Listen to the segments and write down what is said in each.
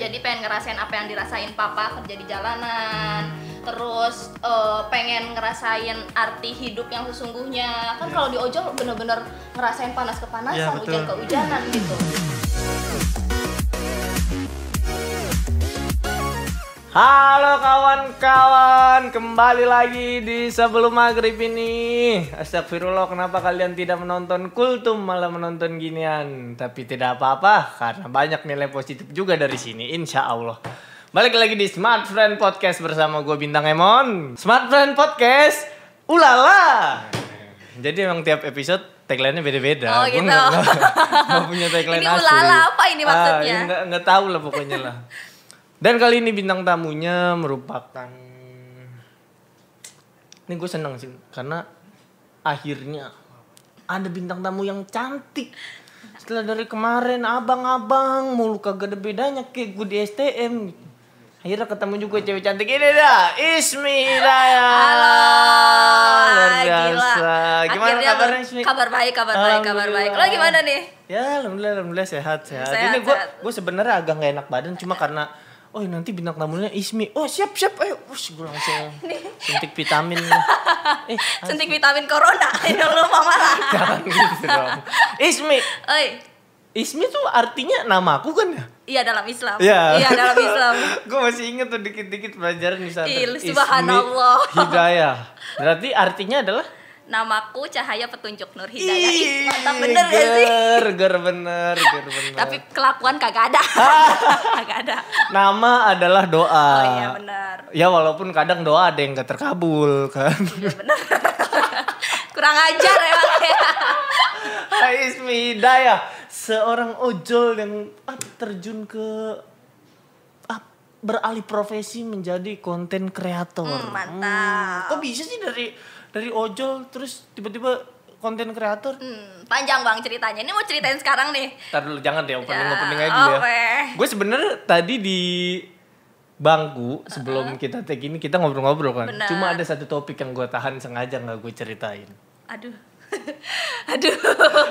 jadi pengen ngerasain apa yang dirasain papa kerja di jalanan terus eh, pengen ngerasain arti hidup yang sesungguhnya. Kan kalau di ojol bener-bener ngerasain panas kepanasan Iya, betul. hujan kehujanan gitu Halo kawan-kawan, kembali lagi di sebelum maghrib ini. Astagfirullah, kenapa kalian tidak menonton kultum malah menonton ginian? Tapi tidak apa-apa, karena banyak nilai positif juga dari sini, insya Allah. Balik lagi di Smart Friend Podcast bersama gue Bintang Emon. Smart Friend Podcast, ulala. Jadi emang tiap episode tagline-nya beda-beda. Oh, gitu. nggak- nggak- nggak punya tagline Ini asli. ulala, apa ini maksudnya? Ah, nggak nggak tahu lah pokoknya lah. Dan kali ini bintang tamunya merupakan ini gue seneng sih karena akhirnya ada bintang tamu yang cantik. Setelah dari kemarin abang-abang mulu kagak ada bedanya kayak gue di STM. Akhirnya ketemu juga cewek cantik ini dah, Ismi Hidayah. Halo, Luar gila. biasa. Gimana Akhirnya kabarnya Ismi? Kabar baik, kabar baik, kabar baik. Lo gimana nih? Ya alhamdulillah alhamdulillah sehat sehat. Sehat, Ini gue gue sebenarnya agak nggak enak badan cuma karena oh nanti bintang tamunya Ismi. Oh siap siap ayo. Ush gue langsung suntik vitamin. eh Suntik vitamin corona. Ini lu mau marah. jangan gitu dong. Ismi. Oi, Ismi tuh artinya namaku kan ya? iya dalam Islam. Iya. Iya dalam Islam. gue masih inget tuh dikit-dikit pelajaran di sana. Subhanallah. Hidayah. Berarti artinya adalah Namaku Cahaya Petunjuk Nur Hidayah. Ih, mantap bener ya sih? ger, ger bener, ger bener. Tapi kelakuan kagak ada. kagak ada. Nama adalah doa. Oh iya benar. Ya walaupun kadang doa ada yang gak terkabul kan. Iya benar. Kurang ajar emang ya. Hai Ismi Hidayah, seorang ojol yang terjun ke beralih profesi menjadi konten kreator. Hmm, mantap. Kok bisa sih dari dari ojol terus tiba-tiba konten kreator? Hmm, panjang bang ceritanya. Ini mau ceritain sekarang nih. Ntar dulu jangan deh opening Ya, opening aja dulu ya. oke. Gue sebenarnya tadi di bangku sebelum kita take ini kita ngobrol-ngobrol kan. Benar. Cuma ada satu topik yang gue tahan sengaja nggak gue ceritain. Aduh. Aduh.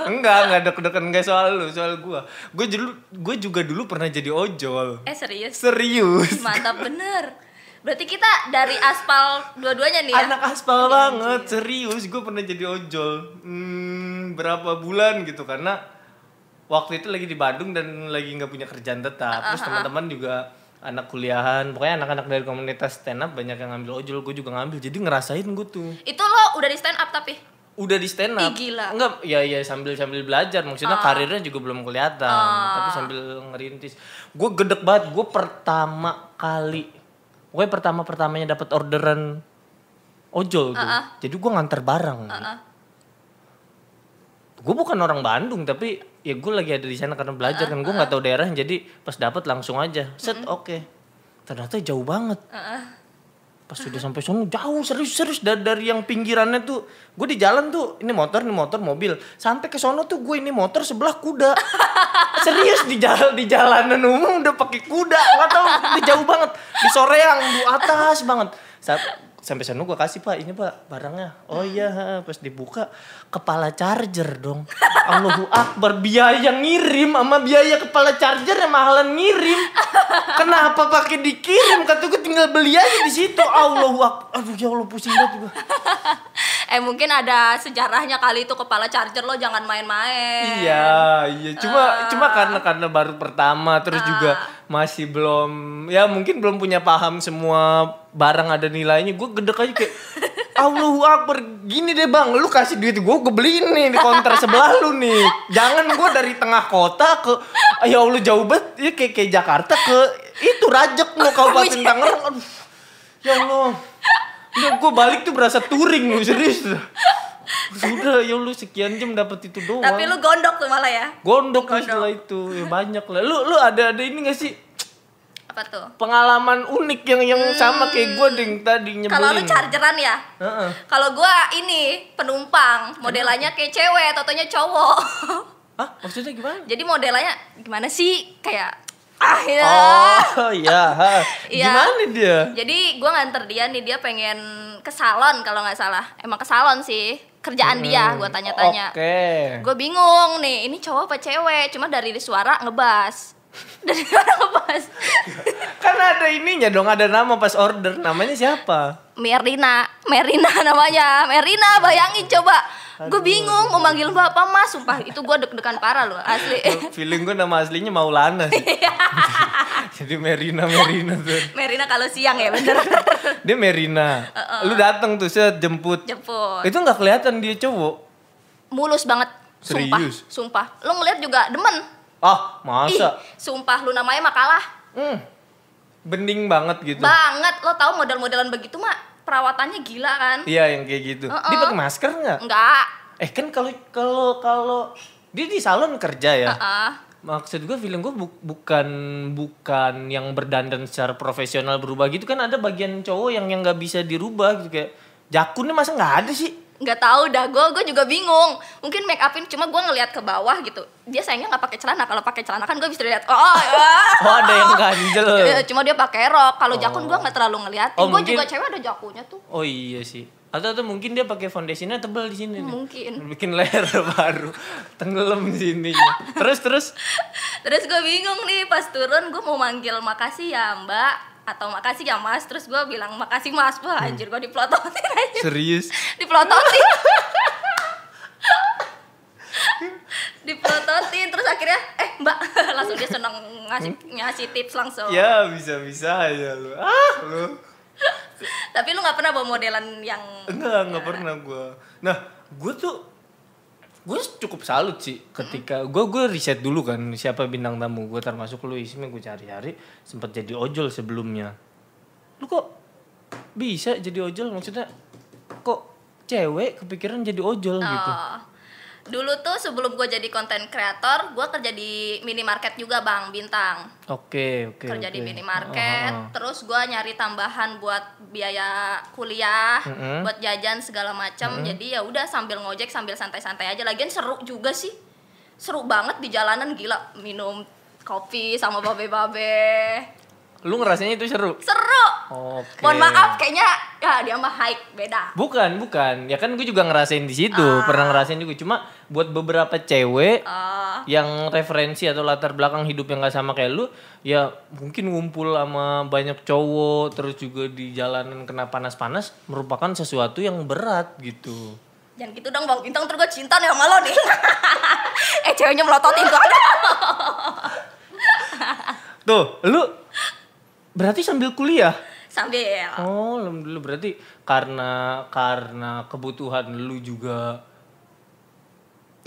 enggak, enggak deg-degan enggak soal lu, soal gua. Gue dulu gue juga dulu pernah jadi ojol. Eh serius? Serius. Mantap bener. Berarti kita dari aspal dua-duanya nih ya? Anak aspal banget, serius. Gue pernah jadi ojol. Hmm, berapa bulan gitu karena waktu itu lagi di Bandung dan lagi nggak punya kerjaan tetap. Terus teman-teman juga anak kuliahan, pokoknya anak-anak dari komunitas stand up banyak yang ngambil ojol, gue juga ngambil. Jadi ngerasain gue tuh. Itu lo udah di stand up tapi? Udah di stand up. Ih, gila. Enggak, ya ya sambil sambil belajar. Maksudnya karirnya juga belum kelihatan, tapi sambil ngerintis. Gue gedek banget. Gue pertama kali, gue pertama pertamanya dapat orderan ojol tuh. Jadi gue nganter barang. Gue bukan orang Bandung, tapi ya gue lagi ada di sana karena belajar kan. Gue nggak tahu daerahnya. Jadi pas dapat langsung aja. Set, oke. Ternyata jauh banget. Pas sudah sampai sono jauh serius serius dari, dari yang pinggirannya tuh gue di jalan tuh ini motor ini motor mobil. Sampai ke sono tuh gue ini motor sebelah kuda. Serius di jalan di jalanan umum udah pakai kuda nggak tahu jauh banget. Di soreang di atas banget. Sa- sampai sono gue kasih pak. Ini pak barangnya. Oh iya ha. pas dibuka kepala charger dong. Allahu Akbar biaya ngirim sama biaya kepala charger yang mahalan ngirim. Kenapa pakai dikirim? Kata gue tinggal beli aja di situ. Allahu Akbar aduh ya Allah pusing banget gue Eh mungkin ada sejarahnya kali itu kepala charger lo jangan main-main. Iya, iya. Cuma cuma karena karena baru pertama terus juga masih belum ya mungkin belum punya paham semua barang ada nilainya. Gue gede aja kayak Allahu Akbar gini deh bang, lu kasih duit gue, gue beliin nih di konter sebelah lu nih. Jangan gue dari tengah kota ke, ya Allah jauh banget, ya kayak kayak Jakarta ke itu Rajek lo Kabupaten Tangerang. Aduh, ya Allah. Udah gue balik tuh berasa touring lu serius. Sudah ya lu sekian jam dapat itu doang. Tapi lu gondok tuh malah ya. Gondok lah setelah itu ya banyak lah. Lu lu ada ada ini gak sih Apa tuh? pengalaman unik yang yang sama kayak gue ding tadi nyebelin. Kalau lu chargeran ya? Heeh. Kalau gua ini penumpang, modelannya kayak cewek, totonya cowok. Hah? Maksudnya gimana? Jadi modelannya gimana sih? Kayak ah ya. Oh iya. Iya. Gimana dia? Jadi gua nganter dia nih dia pengen ke salon kalau nggak salah. Emang ke salon sih. Kerjaan dia gua tanya-tanya. Oke. Gue bingung nih, ini cowok apa cewek? Cuma dari suara ngebas. Dari suara ngebas. ininya dong ada nama pas order. Namanya siapa? Merina, Merina namanya, Merina bayangin coba. Gue bingung mau manggil mbak apa mas, sumpah itu gue deg-degan parah loh asli. Feeling gue nama aslinya Maulana sih. Jadi Merina Merina tuh. Merina kalau siang ya bener. Dia Merina. Lu datang tuh set jemput. Jemput. Itu nggak kelihatan dia cowok. Mulus banget. Sumpah, Serius? sumpah. Lu ngeliat juga demen. Ah, Ih, masa? sumpah lu namanya mah kalah. Hmm. Bening banget gitu. Banget. Lo tau model-modelan begitu mah perawatannya gila kan? Iya yang kayak gitu. Uh-uh. Dia pakai masker nggak? Enggak. Eh kan kalau kalau kalau dia di salon kerja ya. Heeh. Maksud gue film gue bu- bukan bukan yang berdandan secara profesional berubah gitu kan ada bagian cowok yang yang nggak bisa dirubah gitu kayak jakunnya masa nggak ada sih? Nggak tahu dah gue gue juga bingung. Mungkin make upin cuma gue ngeliat ke bawah gitu. Dia sayangnya nggak pakai celana. Kalau pakai celana kan gue bisa lihat oh, oh, Oh ada yang ganjel. Iya, cuma dia pakai rok. Kalau jakun gue nggak terlalu ngeliatin. Oh, gue mungkin- juga cewek ada jakunya tuh. Oh iya sih. Atau tuh mungkin dia pakai foundationnya tebel di sini nih. mungkin. Bikin leher baru, tenggelam di sini. Terus terus? Terus gue bingung nih pas turun gue mau manggil makasih ya mbak atau makasih ya mas. Terus gue bilang makasih mas. Wah anjir gue diplototin aja. Serius. diplototin. Diplototin. Terus akhirnya eh mbak. Langsung dia seneng ngasih ngasih tips langsung. Ya bisa bisa aja lu. Ah lu. tapi lu nggak pernah bawa modelan yang Enggak, enggak pernah gua. Nah, gua tuh gue cukup salut sih ketika gue gue riset dulu kan siapa bintang tamu gue termasuk lu isinya gue cari-cari sempat jadi ojol sebelumnya. Lu kok bisa jadi ojol? Maksudnya kok cewek kepikiran jadi ojol gitu? Oh. Dulu tuh sebelum gue jadi konten kreator gue kerja di minimarket juga bang bintang. Oke oke kerja di oke. minimarket Ah, ah. terus gue nyari tambahan buat biaya kuliah Mm-mm. buat jajan segala macam jadi ya udah sambil ngojek sambil santai-santai aja. Lagian seru juga sih. Seru banget di jalanan gila. Minum kopi sama babe-babe. Lu ngerasanya itu seru? Seru. Oke. Mohon maaf kayaknya ya dia mah hike beda. Bukan bukan. Ya kan gue juga ngerasain di situ pernah ngerasain juga. Cuma buat beberapa cewek Ah, yang referensi atau latar belakang hidup yang gak sama kayak lu ya mungkin ngumpul sama banyak cowok terus juga di jalanan kena panas-panas merupakan sesuatu yang berat gitu. Jangan gitu dong bang bintang terus gue cinta nih sama lo nih. Eh ceweknya melototin gue tuh lu berarti sambil kuliah? Sambil. Oh lu dulu berarti karena karena kebutuhan lu juga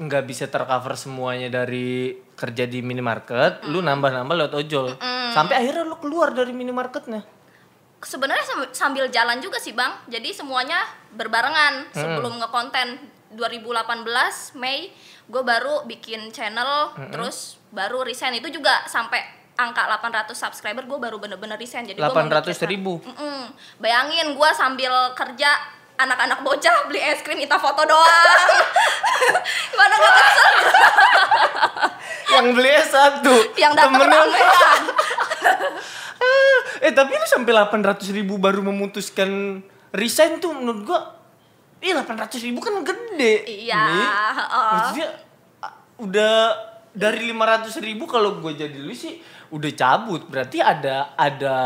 nggak bisa tercover semuanya dari kerja di minimarket lu nambah-nambah lewat ojol. Sampai akhirnya lu keluar dari minimarketnya. Sebenarnya sam- sambil jalan juga sih bang. Jadi semuanya berbarengan. Sebelum ngekonten 2018 Mei gue baru bikin channel terus baru resign. Itu juga sampai angka 800 subscriber gue baru bener-bener resign. Jadi gua 800 memikirkan- ribu? Mm-mm. bayangin gue sambil kerja anak-anak bocah beli es krim minta foto doang. Gimana gak kesel? Yang beli satu yang datang ramean eh tapi lu sampai 800 ribu baru memutuskan resign tuh menurut gua Ih 800 ribu kan gede. Iya. Maksudnya ah, udah dari 500 ribu kalau gue jadi lu sih udah cabut. Berarti ada ada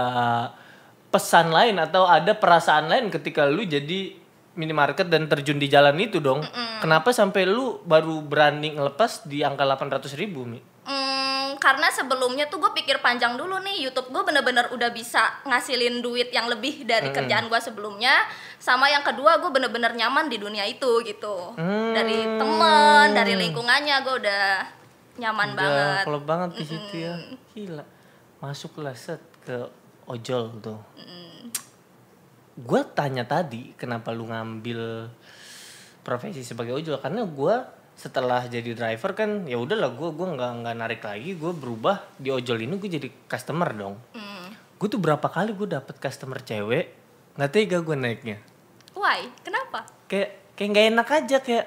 pesan lain atau ada perasaan lain ketika lu jadi minimarket dan terjun di jalan itu dong. Kenapa sampai lu baru berani ngelepas di angka 800 ribu Mi? Hmm, karena sebelumnya tuh gue pikir panjang dulu nih. YouTube gue bener-bener udah bisa ngasilin duit yang lebih dari kerjaan gue sebelumnya. Sama yang kedua gue bener-bener nyaman di dunia itu gitu. Dari temen dari lingkungannya gue udah nyaman Udah banget. klop banget di situ ya. Gila. Masuklah set ke ojol tuh. Gue tanya tadi kenapa lu ngambil profesi sebagai ojol? Karena gue setelah jadi driver kan ya udahlah gue gua nggak nggak narik lagi gue berubah. Di ojol ini gue jadi customer dong. Hmm. gue tuh berapa kali gue dapet customer cewek nggak tega gue naiknya. Why? Kenapa? Kayak kayak nggak enak aja kayak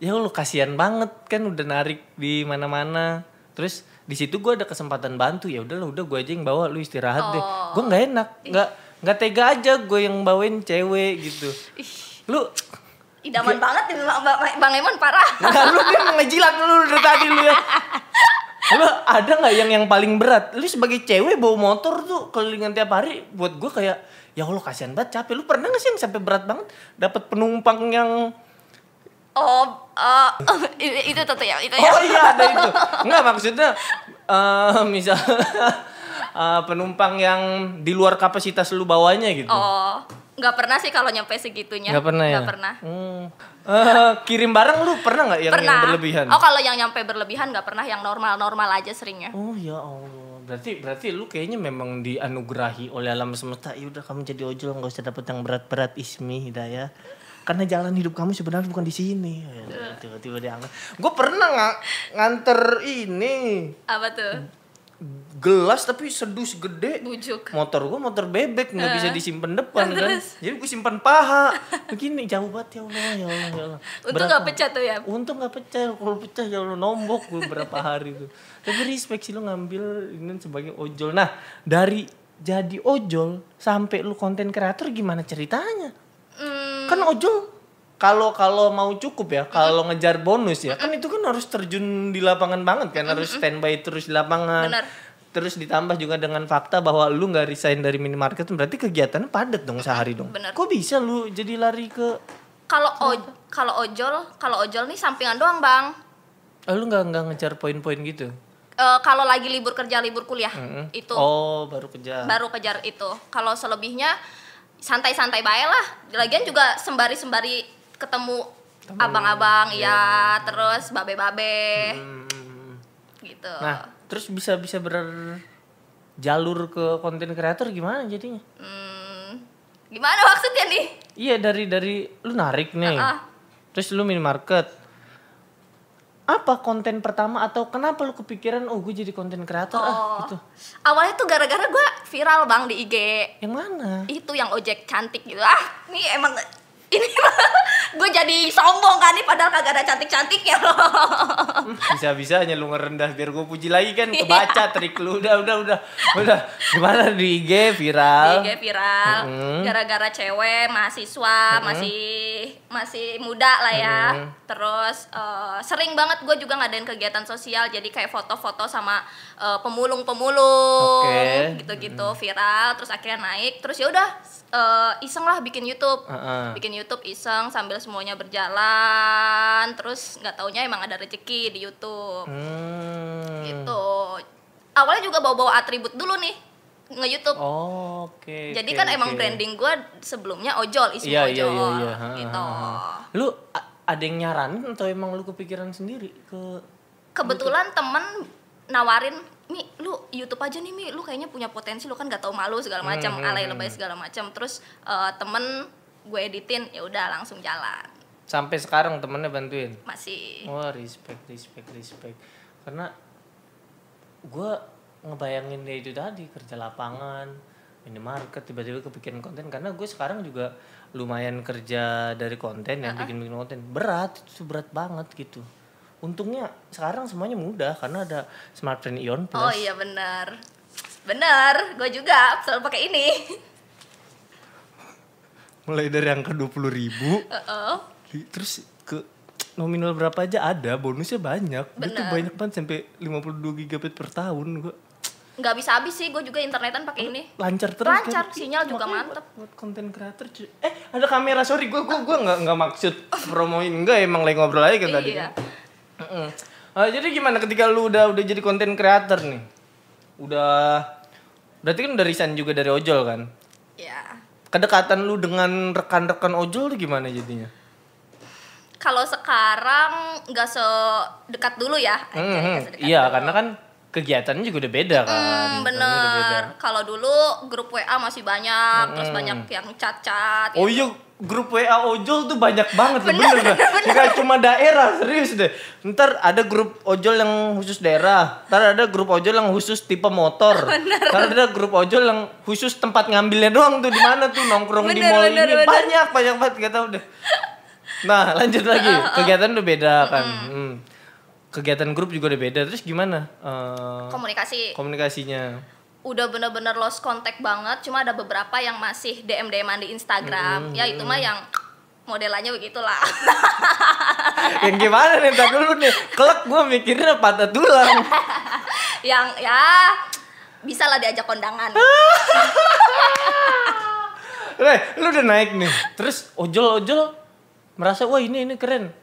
ya lu kasihan banget kan udah narik di mana-mana. Terus di situ gue ada kesempatan bantu ya udahlah udah gue aja yang bawa lu istirahat deh. Oh. gue nggak enak nggak nggak tega aja gue yang bawain cewek gitu lu idaman banget nih bang, bang, bang Emon parah nggak lu dia ngejilat lu dari tadi lu ya Lu ada nggak yang yang paling berat? Lu sebagai cewek bawa motor tuh kelilingan tiap hari buat gue kayak ya Allah kasihan banget capek. Lu pernah gak sih yang sampai berat banget dapat penumpang yang Oh, eh, itu tuh ya, itu ya. Oh iya ada itu. Enggak maksudnya eh misal eh, penumpang yang di luar kapasitas lu bawanya gitu. Oh, nggak pernah sih kalau nyampe segitunya. Nggak pernah ya? Nggak pernah. Hmm. Eh, kirim barang lu pernah nggak yang, yang pernah. berlebihan? Oh, kalau yang nyampe berlebihan nggak pernah, yang normal-normal aja seringnya. Oh ya Allah. Berarti berarti lu kayaknya memang dianugerahi oleh alam semesta. Ya udah kamu jadi ojol nggak usah dapet yang berat-berat Ismi Hidayah. Karena jalan hidup kamu sebenarnya bukan di sini. Ya, Tiba-tiba diangkat. Gue pernah nggak nganter ini Apa tuh? Gelas tapi sedus gede. Bujuk. Motor gue motor bebek nggak bisa disimpan depan kan. Terus? Jadi gue simpan paha. Begini jauh banget ya Allah ya Allah ya Allah. Untung nggak pecah tuh ya. Untung gak pecah, kalau pecah ya lo nombok gue berapa hari tuh. Tapi respect sih lo ngambil ini sebagai ojol. Nah dari jadi ojol sampai lu konten kreator gimana ceritanya? Hmm, Kan ojol kalau kalau mau cukup ya, kalau ngejar bonus ya, kan itu kan harus terjun di lapangan banget kan, harus standby terus di lapangan. Benar. Terus ditambah juga dengan fakta bahwa lu nggak resign dari minimarket, berarti kegiatannya padat dong sehari dong. Benar. Kok bisa lu jadi lari ke kalau oj- kalau ojol, kalau ojol nih sampingan doang, Bang. Oh, lu nggak nggak ngejar poin-poin gitu? Eh, kalau lagi libur kerja, libur kuliah, Mm-mm. itu Oh, baru kejar. baru kejar itu. Kalau selebihnya santai-santai bae lah. Lagian juga sembari-sembari ketemu abang-abang, ya, terus babe-babe, Hmm. gitu. Nah, terus bisa bisa berjalur ke konten kreator gimana jadinya? Hmm, gimana maksudnya nih? Iya dari dari lu narik nih. Ah. Terus lu minimarket. Apa konten pertama atau kenapa lu kepikiran oh gue jadi konten kreator ah Oh. gitu. Awalnya tuh gara-gara gue viral bang di IG. Yang mana? Itu yang ojek cantik gitu. Ah, ini emang ini gue jadi sombong kan nih padahal kagak ada cantik-cantiknya loh. Bisa-bisanya lu ngerendah biar gue puji lagi kan kebaca trik lu udah udah udah udah gimana di IG Di viral. IG viral Mm-mm. gara-gara cewek mahasiswa masih masih muda lah ya. Mm. Terus eh, sering banget gue juga ngadain kegiatan sosial jadi kayak foto-foto sama eh, pemulung-pemulung Oke. gitu-gitu viral terus akhirnya naik terus ya udah eh, iseng lah bikin YouTube. Heeh. bikin YouTube iseng sambil semuanya berjalan terus nggak taunya emang ada rezeki di YouTube Hmm. gitu awalnya juga bawa-bawa atribut dulu nih nge YouTube Oh, oke. jadi oke, kan emang oke. branding gue sebelumnya ojol isi Iya, ojol iya, iya, iya. Ha, gitu ha, ha. Lu ada yang nyaranin atau emang lu kepikiran sendiri ke kebetulan temen nawarin Mi, lu YouTube aja nih Mi, lu kayaknya punya potensi, lu kan gak tau malu segala macam, Hmm, hmm, alay hmm. lebay segala macam. Terus eh, temen gue editin, ya udah langsung jalan. sampai sekarang temennya bantuin? Masih Wah, respect, respect, respect. Karena gua ngebayangin dia itu tadi kerja lapangan, minimarket tiba-tiba kepikiran konten karena gue sekarang juga lumayan kerja dari konten ya, bikin-bikin konten. Berat, itu berat banget gitu. Untungnya sekarang semuanya mudah karena ada smartphone Ion Plus. Oh iya benar. Benar, gue juga selalu pakai ini. Mulai dari angka 20.000 ribu, Heeh. terus ke nominal berapa aja ada, bonusnya banyak. Itu banyak banget sampai 52 GB per tahun gua. Nggak bisa habis sih, gue juga internetan pakai ini. lancar terus Lancar, kan? sinyal juga Makanya mantep. buat, buat konten creator cuy. eh ada kamera sorry gue gue gue nggak nggak maksud promoin enggak emang lagi ngobrol aja kan tadi Iya. Heeh. Ah, jadi gimana ketika lu udah udah jadi konten creator nih udah berarti kan udah resign juga dari ojol kan. Kedekatan lu dengan rekan-rekan ojol tuh gimana jadinya Kalau sekarang nggak sedekat dulu ya. Hmm, Anjay, hmm. sedekat iya dulu. karena kan kegiatannya juga udah beda kan Hmm, udah beda. bener. Kalau dulu grup WA masih banyak, terus banyak yang cat-cat. Oh gitu. iya grup WA ojol tuh banyak banget bener, bener, Nggak cuma daerah serius deh. Ntar ada grup ojol yang khusus daerah, ntar ada grup ojol yang khusus tipe motor, ntar ada grup ojol yang khusus tempat ngambilnya doang tuh di mana tuh nongkrong di Bener, mall bener, ini bener. banyak banyak banget gak tau deh. Nah lanjut lagi kegiatan udah beda kan. Hmm. Kegiatan grup juga udah beda. Terus gimana eh, Komunikasi. komunikasinya? udah bener-bener lost contact banget cuma ada beberapa yang masih DM DM di Instagram ya itu mah yang modelannya begitulah yang gimana nih? Ntar dulu nih. Kelak gue mikirnya patah tulang. yang ya bisa lah diajak kondangan. Eh, lu udah naik nih. Terus ojol-ojol merasa wah ini ini keren.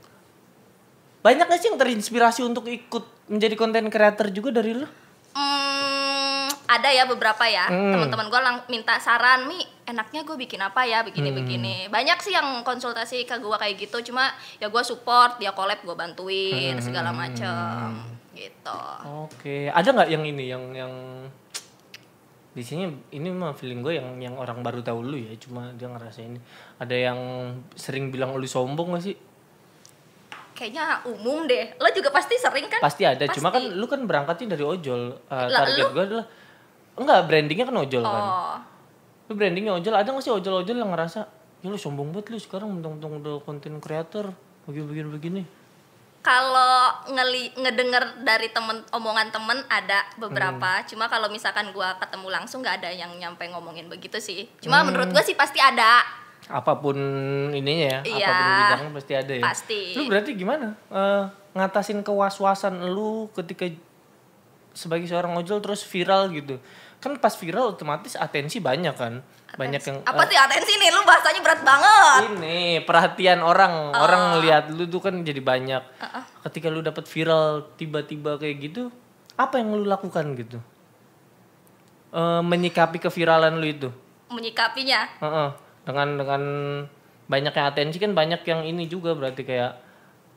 Banyak gak sih yang terinspirasi untuk ikut menjadi konten creator juga dari lu? Hmm, ada ya beberapa ya Hmm. teman-teman gue lang minta saran mi enaknya gue bikin apa ya begini Hmm. begini banyak sih yang konsultasi ke gue kayak gitu cuma ya gue support dia collab gue bantuin Hmm. segala macem gitu Oke, ada nggak yang ini yang yang di sini ini mah feeling gue yang yang orang baru tahu lu ya, cuma dia ngerasa ini. Ada yang sering bilang lu sombong gak sih? Kayaknya umum deh lo juga pasti sering kan Pasti ada, cuma kan Pasti. lu kan berangkatnya dari ojol. Uh, target gue adalah enggak brandingnya kan ojol kan. oh Lu brandingnya ojol, ada gak sih ojol-ojol yang ngerasa ya lu sombong banget lu sekarang mentong-mentong udah konten creator begini-begini begini. kalau ngeli ngedenger dari temen omongan temen ada beberapa Hmm. cuma kalau misalkan gua ketemu langsung nggak ada yang nyampe ngomongin begitu sih cuma Hmm. menurut gua sih pasti ada apa pun ininya ya, Iya. apa pun bidangnya pasti ada ya. Pasti. Lu berarti gimana eh, ngatasin kewas-wasan lu ketika sebagai seorang ojol terus viral gitu? Kan pas viral otomatis atensi banyak kan, banyak yang apa eh, sih atensi nih lu bahasanya berat banget ini perhatian orang, orang ngelihat lu tuh kan jadi banyak. Ketika lu dapat viral tiba-tiba kayak gitu, apa yang lu lakukan gitu? Eh, menyikapi keviralan lu itu? menyikapinya Heeh. Dengan dengan banyaknya atensi kan banyak yang ini juga berarti kayak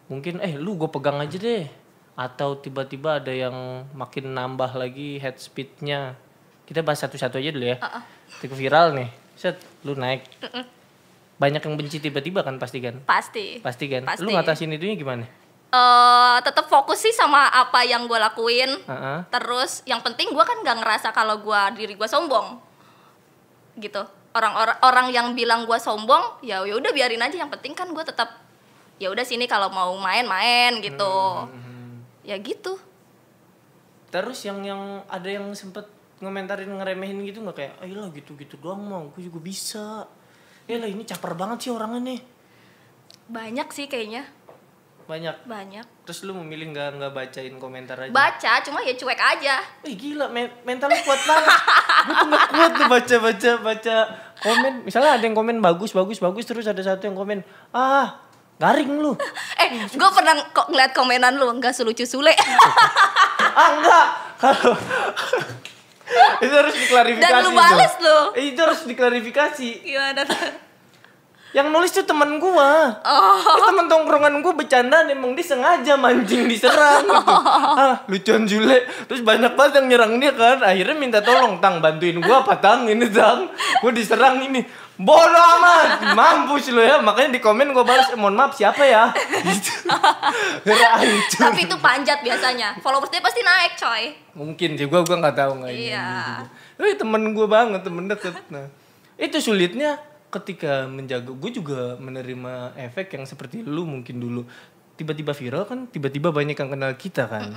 mungkin eh lu gue pegang aja deh. Atau tiba-tiba ada yang makin nambah lagi head speednya. Kita bahas satu-satu aja dulu ya. Ketika viral nih. Set lu naik. Banyak yang benci tiba-tiba kan pasti kan? Pasti. Pasti kan? Pasti. lu ngatasin itunya gimana? Eh tetap fokus sih sama apa yang gue lakuin. Heeh. terus yang penting gue kan nggak ngerasa kalau gua diri gue sombong. Gitu orang-orang orang yang bilang gue sombong ya ya udah biarin aja. Yang penting kan gue tetap ya udah sini kalau mau main-main gitu. Ya gitu. Terus yang yang ada yang sempet ngomentarin ngeremehin gitu nggak? Kayak ayolah gitu-gitu doang mau gue juga bisa. Ya lah ini caper banget sih orangnya nih. Banyak sih kayaknya banyak. Banyak. Terus lu memilih nggak nggak bacain komentar aja? Baca cuma ya cuek aja. Wih gila men- mental lu kuat banget. Gue tuh gak kuat tuh baca baca baca komen. Misalnya ada yang komen bagus bagus bagus terus ada satu yang komen ah garing lu. Eh gue pernah kok ngeliat komenan lu nggak selucu sule. Ah enggak kalau itu harus diklarifikasi Dan lu bales lu. Itu harus diklarifikasi. Gimana yang nulis tuh temen gua. Oh. Terus temen tongkrongan gue bercanda emang dia sengaja mancing diserang gitu. ah lucuan Jule. Terus banyak banget yang nyerang dia kan. Akhirnya minta tolong tang bantuin gua apa tang ini tang? Gue diserang ini. Bodoh amat mampus lo ya. Makanya di komen gue balas "Eh, mohon maaf siapa ya? Gitu. Tapi itu panjat biasanya. Followers dia pasti naik coy. Mungkin sih gue gua nggak tahu nggak ini Iya. Tapi temen gue banget temen deket. Nah itu sulitnya ketika menjaga gue juga menerima efek yang seperti lu mungkin dulu. Tiba-tiba viral kan tiba-tiba banyak yang kenal kita kan.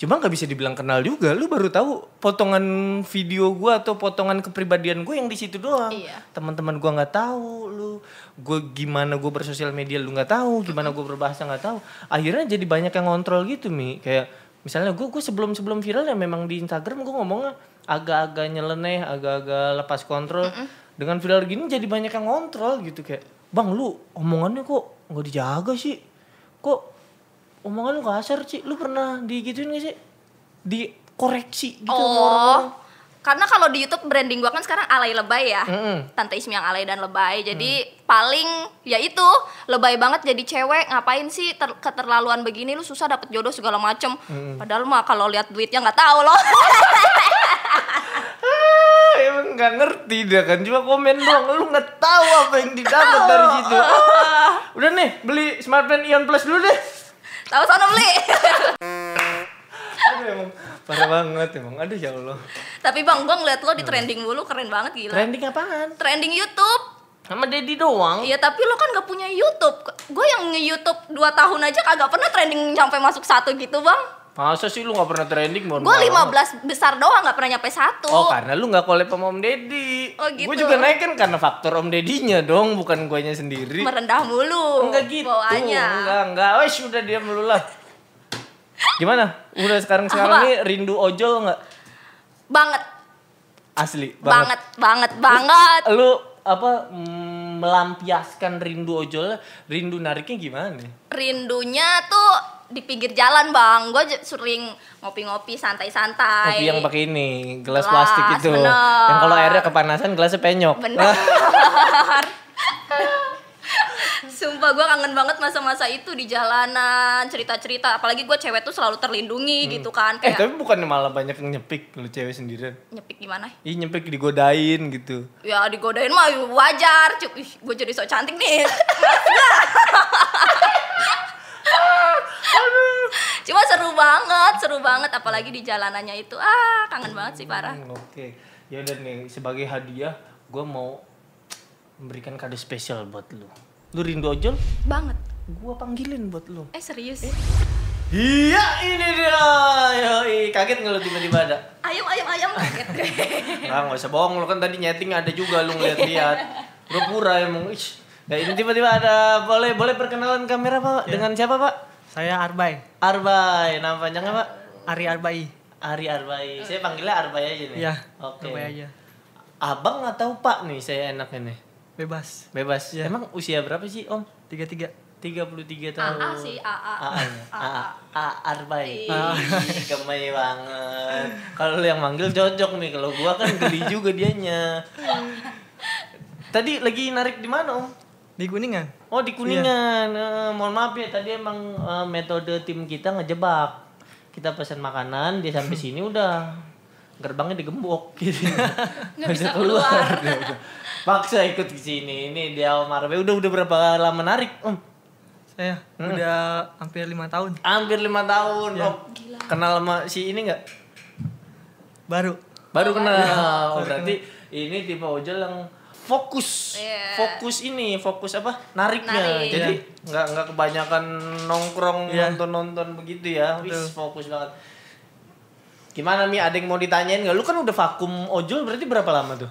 Cuma nggak bisa dibilang kenal juga. Lu baru tahu potongan video gue atau potongan kepribadian gue yang di situ doang. Iya. teman-teman gue nggak tahu lu. Gue gimana gue bersosial media lu nggak tahu. Gimana gue berbahasa nggak tahu. Akhirnya jadi banyak yang ngontrol gitu mi. Kayak misalnya gue gue sebelum sebelum viral ya memang di Instagram gue ngomongnya agak-agak nyeleneh agak-agak lepas kontrol dengan viral gini jadi banyak yang ngontrol gitu kayak bang lu omongannya kok nggak dijaga sih? Kok omongan lu kasar sih lu pernah digituin gak sih? Dikoreksi gitu sama oh orang-orang. karena kalau di YouTube branding gua kan sekarang alay lebay ya. Mm-mm. Tante Ismi yang alay dan lebay. Jadi Hmm. paling ya itu lebay banget jadi cewek ngapain sih ter- keterlaluan begini? Lu susah dapet jodoh segala macem. Hmm. padahal mah kalau lihat duitnya nggak tahu loh emang nggak ngerti dia kan cuma komen doang lu nggak tahu apa yang didapat dari situ. udah nih beli smartphone Ion Plus dulu deh. Tahu sana beli. Aduh emang parah banget emang. Aduh ya Allah. Tapi bang gua ngeliat lo di trending mulu keren banget gila. Trending apaan? Trending YouTube. Sama Dedi doang. Iya tapi lo kan gak punya YouTube. Gue yang nge-Youtube 2 tahun aja kagak pernah trending sampai masuk satu gitu bang masa sih lu nggak pernah trending mohon Gue maaf. 15 besar doang gak pernah nyampe satu Oh karena lu nggak collab sama Om Deddy Oh, gitu. Gue juga naik kan karena faktor Om Dedinya dong Bukan guanya sendiri Merendah mulu Enggak gitu bawaannya Enggak enggak Wes udah diam dulu lah Gimana? Udah sekarang sekarang Apa? ini rindu ojol nggak? banget Asli banget banget banget Lu apa mm, melampiaskan rindu ojol, rindu nariknya gimana? rindunya tuh di pinggir jalan bang gue sering ngopi-ngopi santai-santai Kopi yang pakai ini, gelas, Gelas, plastik itu. bener. Yang kalau airnya kepanasan gelasnya penyok. benar Sumpah gue kangen banget masa-masa itu di jalanan cerita-cerita apalagi gue cewek tuh selalu terlindungi gitu kan Eh kayak tapi bukannya malah banyak yang nyepik lu cewek sendirian. nyepik gimana Ih nyepik digodain gitu. ya digodain mah wajar ih, gue jadi sok cantik nih cuma seru banget seru banget apalagi di jalanannya itu ah kangen banget sih parah Hmm, Oke. Ya udah nih sebagai hadiah gue mau memberikan kado spesial buat lu. Lu rindu ojol? banget Gua panggilin buat lu. eh serius Iya ini dia. Yoi, kaget nggak lu tiba-tiba ada? ayam ayam ayam kaget gue Nah, nggak usah bohong lu kan tadi nyeting ada juga lu ngeliat-liat. Pura-pura emang. Ish. Nah, ini tiba-tiba ada boleh boleh perkenalan kamera Pak dengan siapa Pak? Saya Arbay, Arbay, nama panjangnya Pak? Ari Arbai. Ari Arbay. Saya panggilnya Arbay aja nih. Iya, Oke. Arbay aja. Abang atau Pak nih saya enaknya nih? Bebas. Bebas. Iya. Emang usia berapa sih Om? Tiga tiga. 33 tahun. AA sih AA AA. AA. A Arbay. Iya. Ih, Kemai banget. Kalau lu yang manggil cocok nih. Kalau gua kan geli juga dianya. Tadi lagi narik di mana Om? Di Kuningan. Oh di Kuningan. Eh, mohon maaf ya tadi emang eh, metode tim kita ngejebak. Kita pesan makanan, dia sampai sini udah gerbangnya digembok gitu. Nggak bisa keluar. Paksa ikut ke sini. Ini dia Om Arbe udah udah berapa lama narik Om? Saya udah hampir lima tahun. Hampir lima tahun. Om. Kenal sama si ini nggak? Baru. Baru kenal. Oh, berarti ini tipe ojol yang fokus. Iya. Fokus ini, fokus apa? Nariknya. Narik. Jadi nggak nggak kebanyakan nongkrong Iya. nonton-nonton begitu ya. Wis Betul. fokus banget. Gimana Mi? Ada yang mau ditanyain nggak? Lu kan udah vakum ojol berarti berapa lama tuh?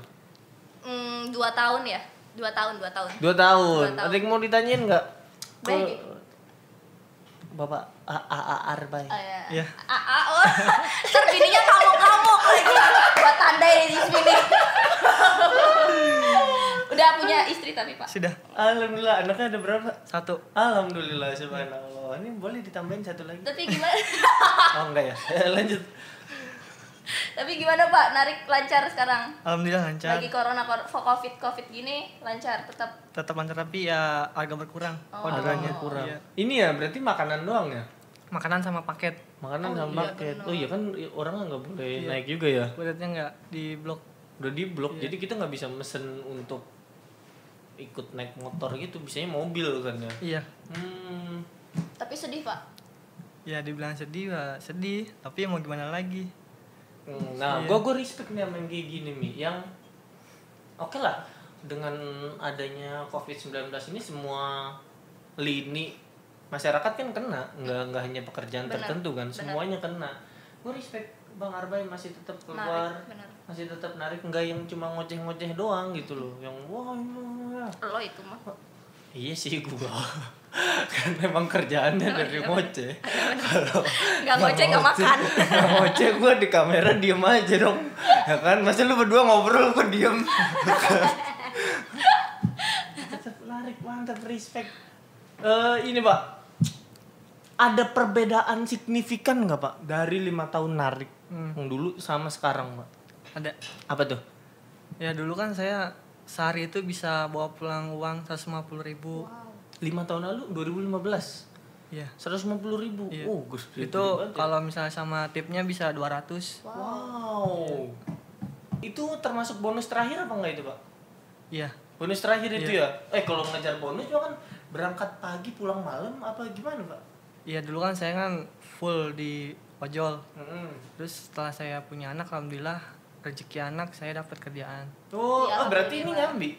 hmm, dua tahun ya dua tahun dua tahun Dua tahun. Dua tahun. Ada yang mau ditanyain nggak? Baik. Bapak A A A Arbay. Oh, ya. Iya. AA oh. Ntar bininya ngamuk-ngamuk lagi Buat tandai di sini Udah punya istri tapi pak Sudah. Alhamdulillah, anaknya ada berapa? Satu. Alhamdulillah, subhanallah. Ini boleh ditambahin satu lagi? Tapi gimana Oh enggak ya? Lanjut. Tapi gimana pak narik lancar sekarang Alhamdulillah lancar. Lagi corona covid covid gini lancar tetap Tetap lancar tapi ya agak berkurang Oh. orderannya. kurang. Iya. Ini ya berarti makanan doang ya? Makanan sama paket. Makanan Oh, sama iya, paket. benar. Oh iya kan orang nggak boleh Iya. naik juga ya? Budgetnya nggak di blok. Udah di blok, Iya. jadi kita nggak bisa mesen untuk ikut naik motor gitu, bisanya mobil kan ya? Iya. Hmm. Tapi sedih pak Ya dibilang sedih ya sedih. Tapi mau gimana lagi? Hmm, Nah, Iya. gua gua respect nih sama yang kayak gini mi, yang oke lah dengan adanya COVID-19 ini semua lini masyarakat kan kena, nggak nggak hanya pekerjaan Benar, tertentu kan, benar. semuanya kena. Gue respect Bang Arbay masih tetap keluar, Narik masih tetap narik, nggak yang cuma ngoceh-ngoceh doang gitu loh, yang wah. Lo itu mah. Iya sih gua. kan memang kerjaannya dari ngoceh. Kalau Gak ngoceh gak makan. Nggak ngoceh gue di kamera diem aja dong. Ya kan masa lu berdua ngobrol kok diem. Tetap larik mantap respect. Eh ini pak. Ada perbedaan signifikan nggak pak? Dari lima tahun narik Hmm. yang dulu sama sekarang pak Ada. apa tuh Ya dulu kan saya sehari itu bisa bawa pulang uang 150 ribu. lima tahun lalu 2015 Iya. 150 ribu Iya. oh gus Itu kalau misalnya sama tipnya bisa 200. wow itu termasuk bonus terakhir apa enggak itu pak Iya. Bonus terakhir itu ya? Eh kalau ngejar bonus juga kan berangkat pagi pulang malam apa gimana pak? Iya dulu kan saya kan full di ojol. Hmm. Terus setelah saya punya anak, alhamdulillah rezeki anak saya dapat kerjaan. Oh, Ya, oh, berarti ini nyambi?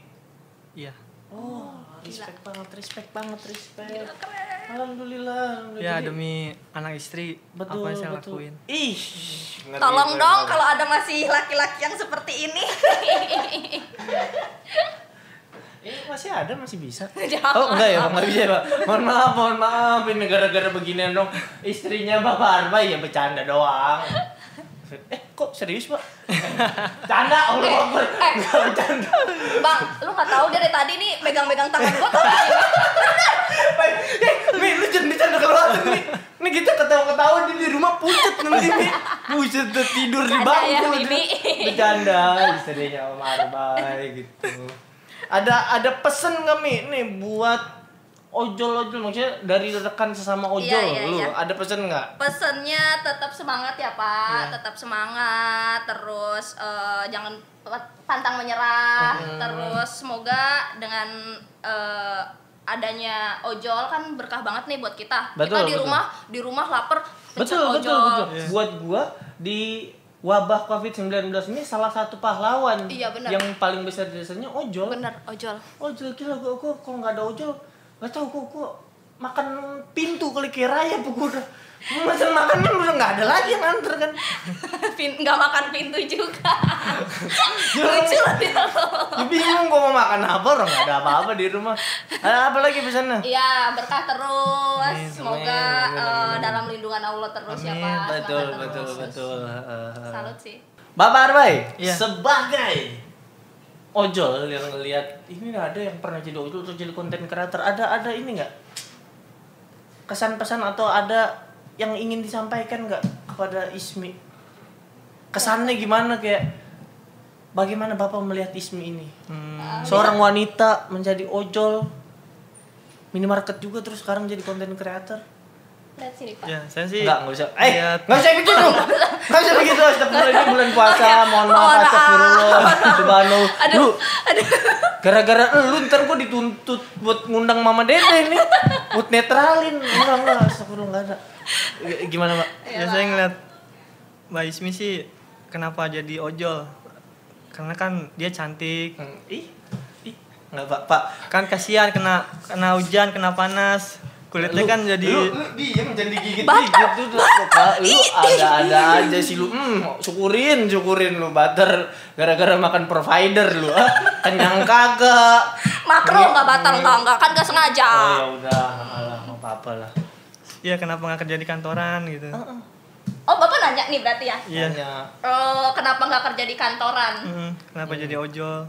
Iya. Oh, respect banget, respect banget, respect. Gila, keren. Alhamdulillah, alhamdulillah. Ya demi anak istri betul, apa yang saya betul. lakuin. Ih, ngeri Tolong dong kalau ada masih laki-laki yang seperti ini Eh, masih ada masih bisa. Oh enggak ya enggak bisa ya Pak. Mohon maaf, mohon maaf ini gara-gara beginian dong. Istrinya Bapak Arba ya bercanda doang. Eh kok serius Pak? Canda Allah Akbar. Eh. Enggak bercanda. Bang, lu nggak tahu dari tadi nih megang-megang tangan gua tau. Eh, Mi, lu jangan bercanda keluar nih. Nih kita ketawa-ketawa di, di rumah pucet nanti nih. Tuh tidur di ya, bangku. Mimi. Bercanda istrinya Om Arbay gitu. Ada ada pesen nggak Mi nih buat ojol-ojol maksudnya dari rekan sesama ojol Iya, iya, lu iya. ada pesen nggak? Pesennya tetap semangat ya Pak, Iya. tetap semangat, terus eh, jangan pantang menyerah, Hmm. terus semoga dengan eh, adanya ojol kan berkah banget nih buat kita. Betul, kita di betul. rumah di rumah lapar Betul, betul, ojol. betul. Buat gua di wabah Covid-19 ini salah satu pahlawan Iya, yang paling besar desanya ojol. Bener ojol. Ojol gila gua, gua kalau nggak ada ojol nggak tahu gua, gua makan pintu kali kira ya Mesen makanan udah nggak ada lagi yang nganter kan. Pin nggak makan pintu juga. Ya, Lucu lah dia lo. ya bingung gua mau makan apa orang nggak ada apa-apa di rumah. Ada apa lagi pesannya? Iya berkah terus. Amin, Semoga amin, amin, amin. dalam lindungan Allah terus ya Amin, Pak. betul, Semangat betul, terus. betul. Salut sih. Bapak Arbay, Iya. sebagai ojol yang ngelihat ini nggak ada yang pernah jadi ojol atau jadi konten creator, ada ada ini nggak kesan pesan atau ada yang ingin disampaikan nggak kepada Ismi? Kesannya gimana kayak bagaimana bapak melihat Ismi ini? Hmm, Seorang wanita menjadi ojol, minimarket juga terus sekarang jadi konten creator. Lihat sini Pak. ya saya sih Enggak, enggak usah. Eh, enggak usah begitu. Enggak usah begitu. Astagfirullah ini bulan puasa. Mohon maaf astagfirullah. Subhanallah. Lu gara-gara lu ntar gua dituntut buat ngundang Mama Dede nih. Buat netralin. Enggak, enggak. Astagfirullah enggak ada. Gimana, Pak? ya saya ngeliat Mbak Ismi sih kenapa jadi ojol karena kan dia cantik Hmm, Ih. Ih. Enggak, Pak. Pak. kan kasihan kena kena hujan kena panas kulitnya kan jadi lu, lu diem jangan digigit Bater. gigit tuh Pak. lu ada-ada aja sih lu. hmm, syukurin syukurin lu bater. Gara-gara makan provider lu ah. Kenyang kagak Makro nggak batal nggak nggak kan nggak sengaja. oh ya udah alah nggak apa-apa lah. Ya kenapa nggak kerja di kantoran gitu? Oh bapak nanya nih berarti ya. iya. Hanya Eh, kenapa nggak kerja di kantoran? Hmm, kenapa jadi ojol?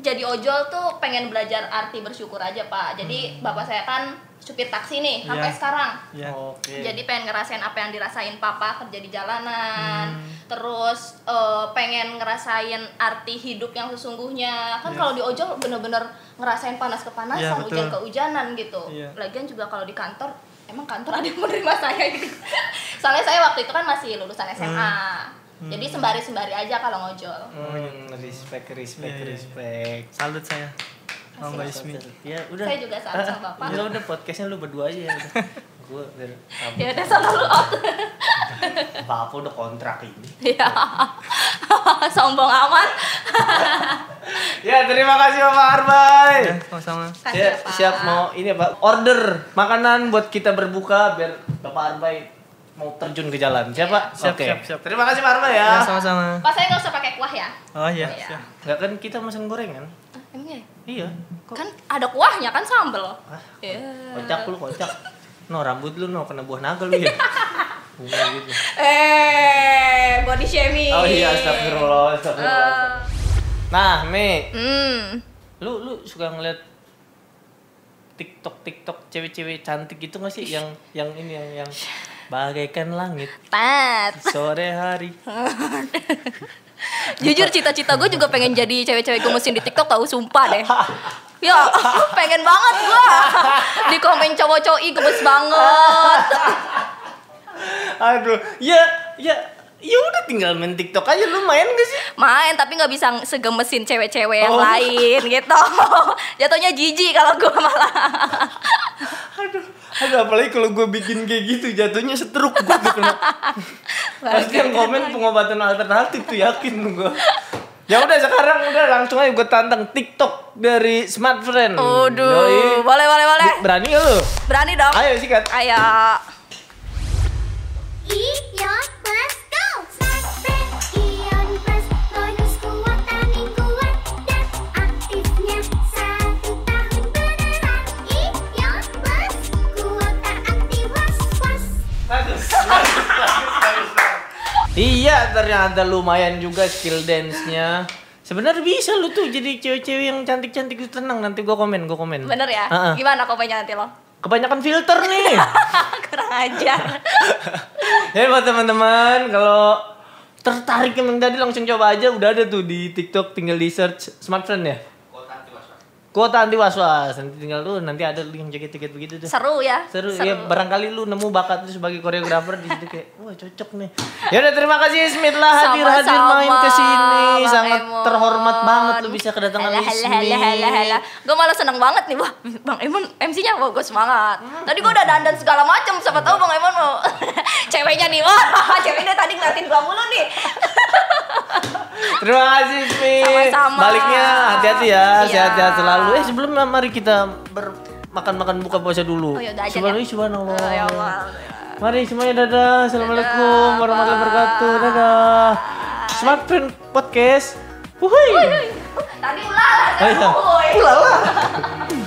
Jadi ojol tuh pengen belajar arti bersyukur aja pak. Jadi bapak saya kan supir taksi nih sampai Iya. sekarang. ya oke Jadi pengen ngerasain apa yang dirasain papa kerja di jalanan. Hmm. Terus eh, pengen ngerasain arti hidup yang sesungguhnya. Kan Yes. kalau di ojol bener-bener ngerasain panas kepanasan, Iya, betul. hujan kehujanan gitu. Iya. Lagian juga kalau di kantor, emang kantor ada yang menerima saya gitu. Soalnya saya waktu itu kan masih lulusan SMA. Jadi sembari-sembari aja kalau ngojol. hmm, respect respect iya, iya. respect salut saya sama Mbak Ismi ya udah Saya juga salut sama Bapak. ya udah podcastnya lu berdua aja ya udah gue biar Ya udah sana lu out. apa udah kontrak ini Ya. Sombong amat. ya terima kasih Bapak Arbay ya sama-sama Kasih Ya, ya, Pak. siap mau ini Pak. Order makanan buat kita berbuka biar Bapak Arbay mau terjun ke jalan. Siapa? Siap, Oke. siap, siap. Terima kasih Pak Arbay ya. ya sama-sama Pak saya nggak usah pakai kuah ya. oh iya Iya. siap. Enggak kan kita mesen gorengan? Ah, Emangnya? Iya. Kok Kan ada kuahnya kan sambel. Ah, Ya. kocak lu kocak. No rambut lu no kena buah naga lu ya. Bunga gitu. Eh, body shaming. Oh iya astagfirullah, astagfirullah. Eh, Nah, Me, Hmm. lu lu suka ngeliat TikTok TikTok cewek-cewek cantik gitu gak sih yang yang ini yang yang bagaikan langit Tat. sore hari Jujur cita-cita gue juga pengen jadi cewek-cewek gemesin di TikTok tau sumpah deh. Ya, pengen banget gua. Di komen cowok-cowok ih gemes banget. Aduh, ya, ya, ya udah tinggal main TikTok aja lu main gak sih? Main tapi nggak bisa segemesin cewek-cewek yang Oh. lain gitu. Jatuhnya jijik kalau gua malah. Aduh, aduh apalagi kalau gue bikin kayak gitu jatuhnya setruk gue tuh kena. Pasti yang komen pengobatan alternatif tuh yakin gue. Ya udah sekarang udah langsung aja gue tantang TikTok dari Smart Friend. Aduh, boleh boleh boleh. Berani gak lu? Berani dong. Ayo sikat. Ayo. Ion ternyata lumayan juga skill dance-nya. Sebenarnya bisa lu tuh jadi cewek-cewek yang cantik-cantik itu tenang nanti gua komen, gua komen. Bener ya? Heeh. Gimana komennya nanti lo? Kebanyakan filter nih. Kurang ajar. ya buat teman-teman kalau tertarik emang tadi langsung coba aja udah ada tuh di TikTok tinggal di search smartphone ya. Kuota anti was-was. Nanti tinggal lu nanti ada yang joget-joget begitu tuh. Seru ya? Seru, ya barangkali lu nemu bakat lu sebagai koreografer di situ kayak wah cocok nih. Ya udah terima kasih Smith lah hadir hadir Sama-sama, main ke sini. Bang Sangat Emon. terhormat banget lu bisa kedatangan Halah, halah, halah, halah, halah. Smith. Gue malah seneng banget nih, wah Bang Emon MC-nya, wah gue semangat. Tadi gue udah dandan segala macam, siapa tahu Bang Emon mau ceweknya nih, wah ceweknya tadi ngeliatin gua mulu nih. Terima kasih Smith. Sama-sama. Baliknya hati-hati ya, Iya. sehat-sehat selalu. Eh sebelum mari kita bermakan-makan buka puasa dulu. Oh, yaudah, Subhanallah, ya. subhanallah. Oh, ya Allah. Mari semuanya dadah. Assalamualaikum warahmatullahi wabarakatuh. Dadah. Smartphone podcast. Wuhui. Tadi ulala, Oh, iya. kan? Ulala.